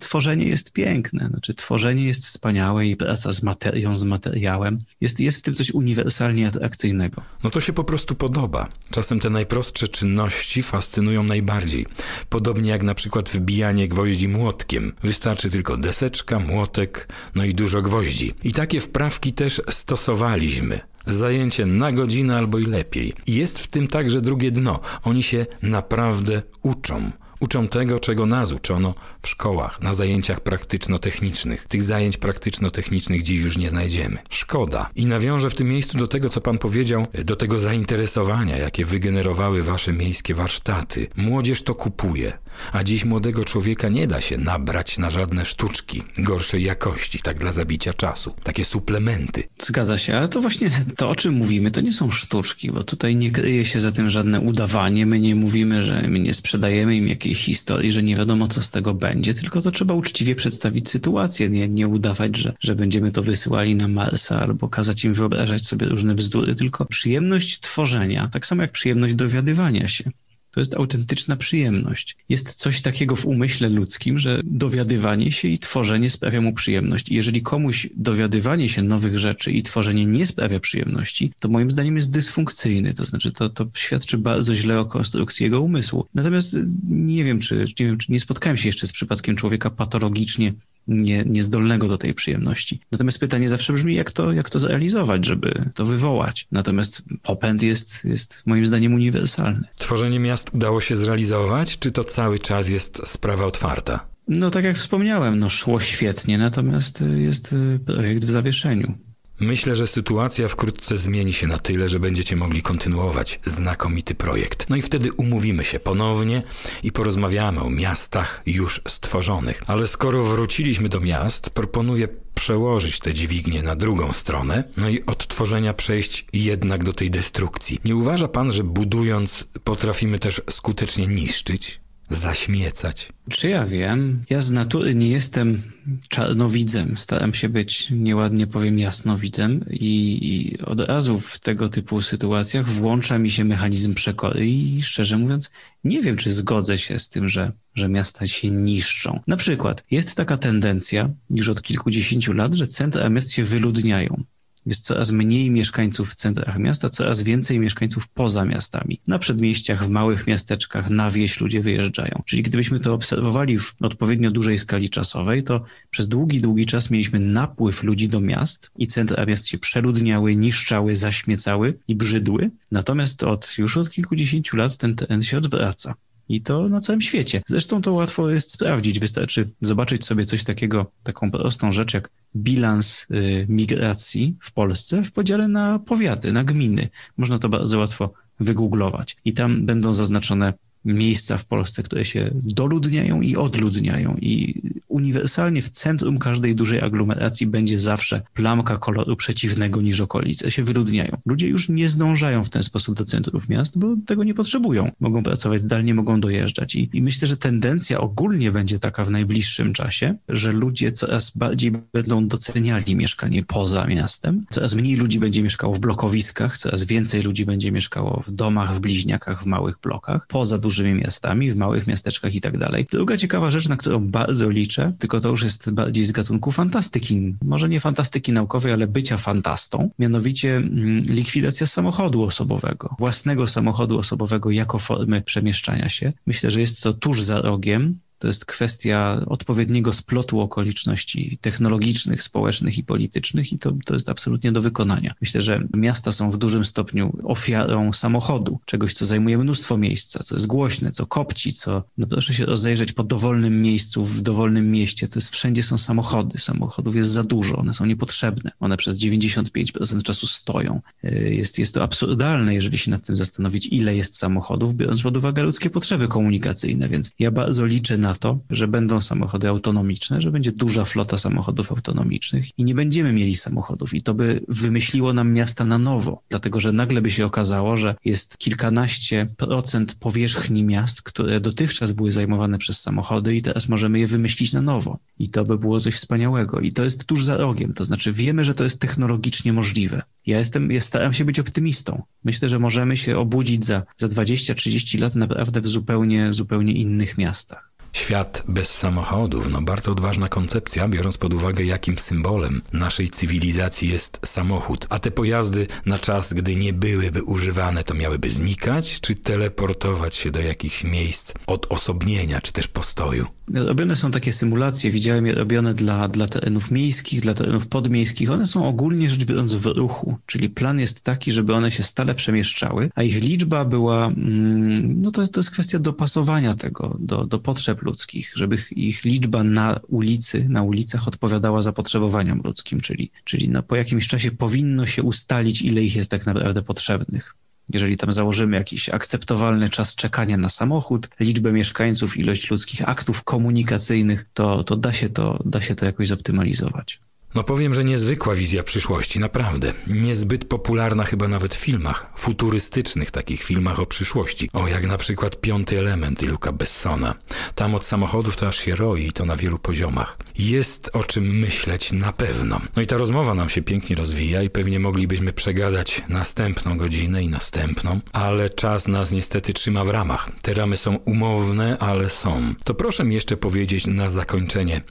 C: Tworzenie jest piękne, znaczy tworzenie jest wspaniałe i praca z materią, z materiałem. Jest, jest w tym coś uniwersalnie atrakcyjnego.
A: No to się po prostu podoba. Czasem te najprostsze czynności fascynują najbardziej. Podobnie jak na przykład wbijanie gwoździ młotkiem. Wystarczy tylko deseczka, młotek, no i dużo gwoździ. I takie wprawki też stosowaliśmy. Zajęcie na godzinę albo i lepiej. I jest w tym także drugie dno. Oni się naprawdę uczą. Uczą tego, czego nas uczono w szkołach, na zajęciach praktyczno-technicznych. Tych zajęć praktyczno-technicznych dziś już nie znajdziemy. Szkoda. I nawiążę w tym miejscu do tego, co pan powiedział, do tego zainteresowania, jakie wygenerowały wasze miejskie warsztaty. Młodzież to kupuje. A dziś młodego człowieka nie da się nabrać na żadne sztuczki gorszej jakości, tak dla zabicia czasu. Takie suplementy.
C: Zgadza się, ale to właśnie to, o czym mówimy, to nie są sztuczki, bo tutaj nie kryje się za tym żadne udawanie. My nie mówimy, że my nie sprzedajemy im jakiejś historii, że nie wiadomo, co z tego będzie, tylko to trzeba uczciwie przedstawić sytuację, nie, nie udawać, że, że będziemy to wysyłali na Marsa albo kazać im wyobrażać sobie różne bzdury, tylko przyjemność tworzenia, tak samo jak przyjemność dowiadywania się To jest autentyczna przyjemność. Jest coś takiego w umyśle ludzkim, że dowiadywanie się i tworzenie sprawia mu przyjemność. I jeżeli komuś dowiadywanie się nowych rzeczy i tworzenie nie sprawia przyjemności, to moim zdaniem jest dysfunkcyjny. To znaczy, to, to świadczy bardzo źle o konstrukcji jego umysłu. Natomiast nie wiem, czy nie, wiem, czy nie spotkałem się jeszcze z przypadkiem człowieka patologicznie nie, niezdolnego do tej przyjemności. Natomiast pytanie zawsze brzmi, jak to, jak to zrealizować, żeby to wywołać. Natomiast popęd jest, jest moim zdaniem uniwersalny.
A: Tworzenie miast udało się zrealizować, czy to cały czas jest sprawa otwarta?
C: No tak jak wspomniałem, no szło świetnie, natomiast jest projekt w zawieszeniu.
A: Myślę, że sytuacja wkrótce zmieni się na tyle, że będziecie mogli kontynuować znakomity projekt. No i wtedy umówimy się ponownie i porozmawiamy o miastach już stworzonych. Ale skoro wróciliśmy do miast, proponuję przełożyć te dźwignie na drugą stronę, no i od tworzenia przejść jednak do tej destrukcji. Nie uważa pan, że budując potrafimy też skutecznie niszczyć? Zaśmiecać.
C: Czy ja wiem? Ja z natury nie jestem czarnowidzem. Staram się być, nieładnie powiem, jasnowidzem i, i od razu w tego typu sytuacjach włącza mi się mechanizm przekory i szczerze mówiąc nie wiem, czy zgodzę się z tym, że, że miasta się niszczą. Na przykład jest taka tendencja już od kilkudziesięciu lat, że centra miast się wyludniają. Jest coraz mniej mieszkańców w centrach miasta, coraz więcej mieszkańców poza miastami. Na przedmieściach, w małych miasteczkach, na wieś ludzie wyjeżdżają. Czyli gdybyśmy to obserwowali w odpowiednio dużej skali czasowej, to przez długi, długi czas mieliśmy napływ ludzi do miast i centra miast się przeludniały, niszczały, zaśmiecały i brzydły. Natomiast od już od kilkudziesięciu lat ten trend się odwraca. I to na całym świecie. Zresztą to łatwo jest sprawdzić. Wystarczy zobaczyć sobie coś takiego, taką prostą rzecz jak bilans y, migracji w Polsce w podziale na powiaty, na gminy. Można to bardzo łatwo wygooglować. I tam będą zaznaczone miejsca w Polsce, które się doludniają i odludniają. I uniwersalnie w centrum każdej dużej aglomeracji będzie zawsze plamka koloru przeciwnego niż okolice. Się wyludniają. Ludzie już nie zdążają w ten sposób do centrów miast, bo tego nie potrzebują. Mogą pracować zdalnie, mogą dojeżdżać. I, i myślę, że tendencja ogólnie będzie taka w najbliższym czasie, że ludzie coraz bardziej będą doceniali mieszkanie poza miastem. Coraz mniej ludzi będzie mieszkało w blokowiskach, coraz więcej ludzi będzie mieszkało w domach, w bliźniakach, w małych blokach, poza dużymi miastami, w małych miasteczkach i tak dalej. Druga ciekawa rzecz, na którą bardzo liczę, tylko to już jest bardziej z gatunku fantastyki. Może nie fantastyki naukowej, ale bycia fantastą. Mianowicie mm, likwidacja samochodu osobowego, własnego samochodu osobowego jako formy przemieszczania się. Myślę, że jest to tuż za rogiem. To jest kwestia odpowiedniego splotu okoliczności technologicznych, społecznych i politycznych i to, to jest absolutnie do wykonania. Myślę, że miasta są w dużym stopniu ofiarą samochodu, czegoś, co zajmuje mnóstwo miejsca, co jest głośne, co kopci, co... No proszę się rozejrzeć po dowolnym miejscu, w dowolnym mieście, to jest wszędzie są samochody. Samochodów jest za dużo, one są niepotrzebne. One przez 95% czasu stoją. Y, jest, jest to absurdalne, jeżeli się nad tym zastanowić, ile jest samochodów, biorąc pod uwagę ludzkie potrzeby komunikacyjne, więc ja bardzo liczę na to, że będą samochody autonomiczne, że będzie duża flota samochodów autonomicznych i nie będziemy mieli samochodów. I to by wymyśliło nam miasta na nowo, dlatego że nagle by się okazało, że jest kilkanaście procent powierzchni miast, które dotychczas były zajmowane przez samochody i teraz możemy je wymyślić na nowo. I to by było coś wspaniałego. I to jest tuż za rogiem, to znaczy wiemy, że to jest technologicznie możliwe. Ja jestem, ja staram się być optymistą. Myślę, że możemy się obudzić za, za 20-30 lat naprawdę w zupełnie, zupełnie innych miastach.
A: Świat bez samochodów, no bardzo odważna koncepcja, biorąc pod uwagę, jakim symbolem naszej cywilizacji jest samochód. A te pojazdy na czas, gdy nie byłyby używane, to miałyby znikać, czy teleportować się do jakichś miejsc odosobnienia, czy też postoju?
C: Robione są takie symulacje, widziałem je robione dla, dla terenów miejskich, dla terenów podmiejskich. One są ogólnie rzecz biorąc w ruchu, czyli plan jest taki, żeby one się stale przemieszczały, a ich liczba była, mm, no to, to jest kwestia dopasowania tego do, do potrzeb ludzkich, żeby ich liczba na ulicy, na ulicach odpowiadała zapotrzebowaniom ludzkim, czyli, czyli no po jakimś czasie powinno się ustalić, ile ich jest tak naprawdę potrzebnych. Jeżeli tam założymy jakiś akceptowalny czas czekania na samochód, liczbę mieszkańców, ilość ludzkich aktów komunikacyjnych, to, to, da, się to da się to jakoś zoptymalizować.
A: No powiem, że niezwykła wizja przyszłości, naprawdę. Niezbyt popularna chyba nawet w filmach, futurystycznych takich filmach o przyszłości. O, jak na przykład Piąty Element i Luca Bessona. Tam od samochodów to aż się roi i to na wielu poziomach. Jest o czym myśleć na pewno. No i ta rozmowa nam się pięknie rozwija i pewnie moglibyśmy przegadać następną godzinę i następną, ale czas nas niestety trzyma w ramach. Te ramy są umowne, ale są. To proszę mi jeszcze powiedzieć na zakończenie,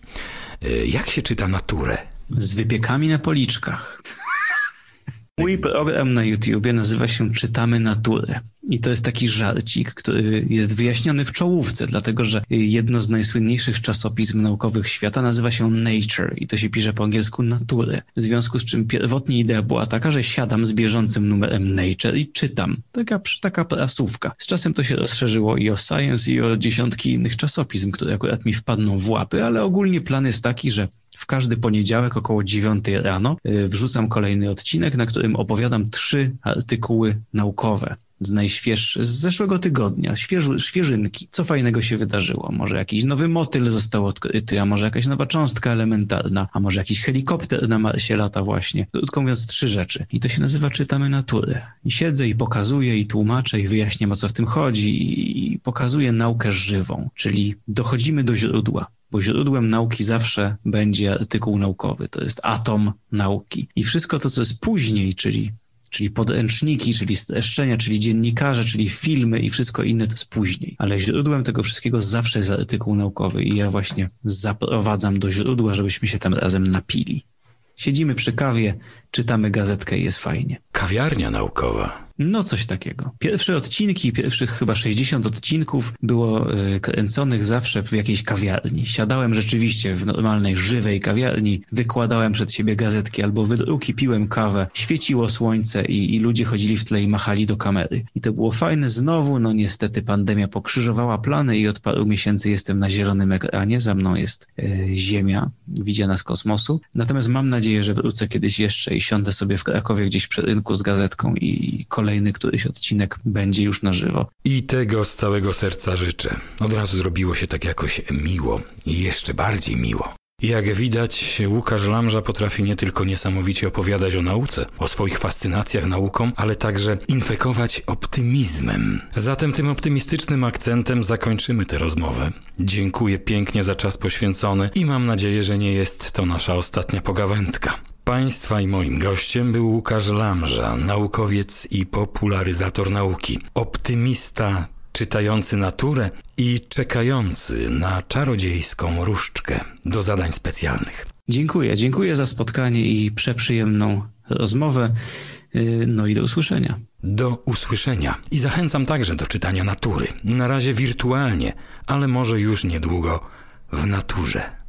A: y, jak się czyta naturę?
C: Z wypiekami na policzkach. Mój program na YouTubie nazywa się Czytamy Naturę. I to jest taki żarcik, który jest wyjaśniony w czołówce, dlatego że jedno z najsłynniejszych czasopism naukowych świata nazywa się Nature i to się pisze po angielsku Naturę. W związku z czym pierwotnie idea była taka, że siadam z bieżącym numerem Nature i czytam. Taka, taka prasówka. Z czasem to się rozszerzyło i o Science i o dziesiątki innych czasopism, które akurat mi wpadną w łapy, ale ogólnie plan jest taki, że w każdy poniedziałek około 9 rano y, wrzucam kolejny odcinek, na którym opowiadam trzy artykuły naukowe z najświeższych, z zeszłego tygodnia, świeżu, świeżynki. Co fajnego się wydarzyło? Może jakiś nowy motyl został odkryty, a może jakaś nowa cząstka elementarna, a może jakiś helikopter na Marsie lata właśnie. Krótko mówiąc, trzy rzeczy. I to się nazywa Czytamy Naturę. I siedzę i pokazuję i tłumaczę i wyjaśniam o co w tym chodzi i pokazuję naukę żywą, czyli dochodzimy do źródła bo źródłem nauki zawsze będzie artykuł naukowy. To jest atom nauki. I wszystko to, co jest później, czyli, czyli podręczniki, czyli streszczenia, czyli dziennikarze, czyli filmy i wszystko inne, to jest później. Ale źródłem tego wszystkiego zawsze jest artykuł naukowy i ja właśnie zaprowadzam do źródła, żebyśmy się tam razem napili. Siedzimy przy kawie, czytamy gazetkę i jest fajnie.
A: Kawiarnia naukowa.
C: No coś takiego. Pierwsze odcinki, pierwszych chyba 60 odcinków było y, kręconych zawsze w jakiejś kawiarni. Siadałem rzeczywiście w normalnej, żywej kawiarni, wykładałem przed siebie gazetki albo wydruki, piłem kawę, świeciło słońce i, i ludzie chodzili w tle i machali do kamery. I to było fajne. Znowu, no niestety pandemia pokrzyżowała plany i od paru miesięcy jestem na zielonym ekranie. Za mną jest y, Ziemia, widziana z kosmosu. Natomiast mam nadzieję, że wrócę kiedyś jeszcze i siądę sobie w Krakowie gdzieś przy rynku z gazetką i kolejny któryś odcinek będzie już na żywo.
A: I tego z całego serca życzę. Od razu zrobiło się tak jakoś miło i jeszcze bardziej miło. Jak widać, Łukasz Lamża potrafi nie tylko niesamowicie opowiadać o nauce, o swoich fascynacjach nauką, ale także infekować optymizmem. Zatem tym optymistycznym akcentem zakończymy tę rozmowę. Dziękuję pięknie za czas poświęcony i mam nadzieję, że nie jest to nasza ostatnia pogawędka. Państwa i moim gościem był Łukasz Lamża, naukowiec i popularyzator nauki, optymista czytający naturę i czekający na czarodziejską różdżkę do zadań specjalnych.
C: Dziękuję, dziękuję za spotkanie i przeprzyjemną rozmowę. Yy, no i do usłyszenia.
A: Do usłyszenia. I zachęcam także do czytania natury. Na razie wirtualnie, ale może już niedługo w naturze.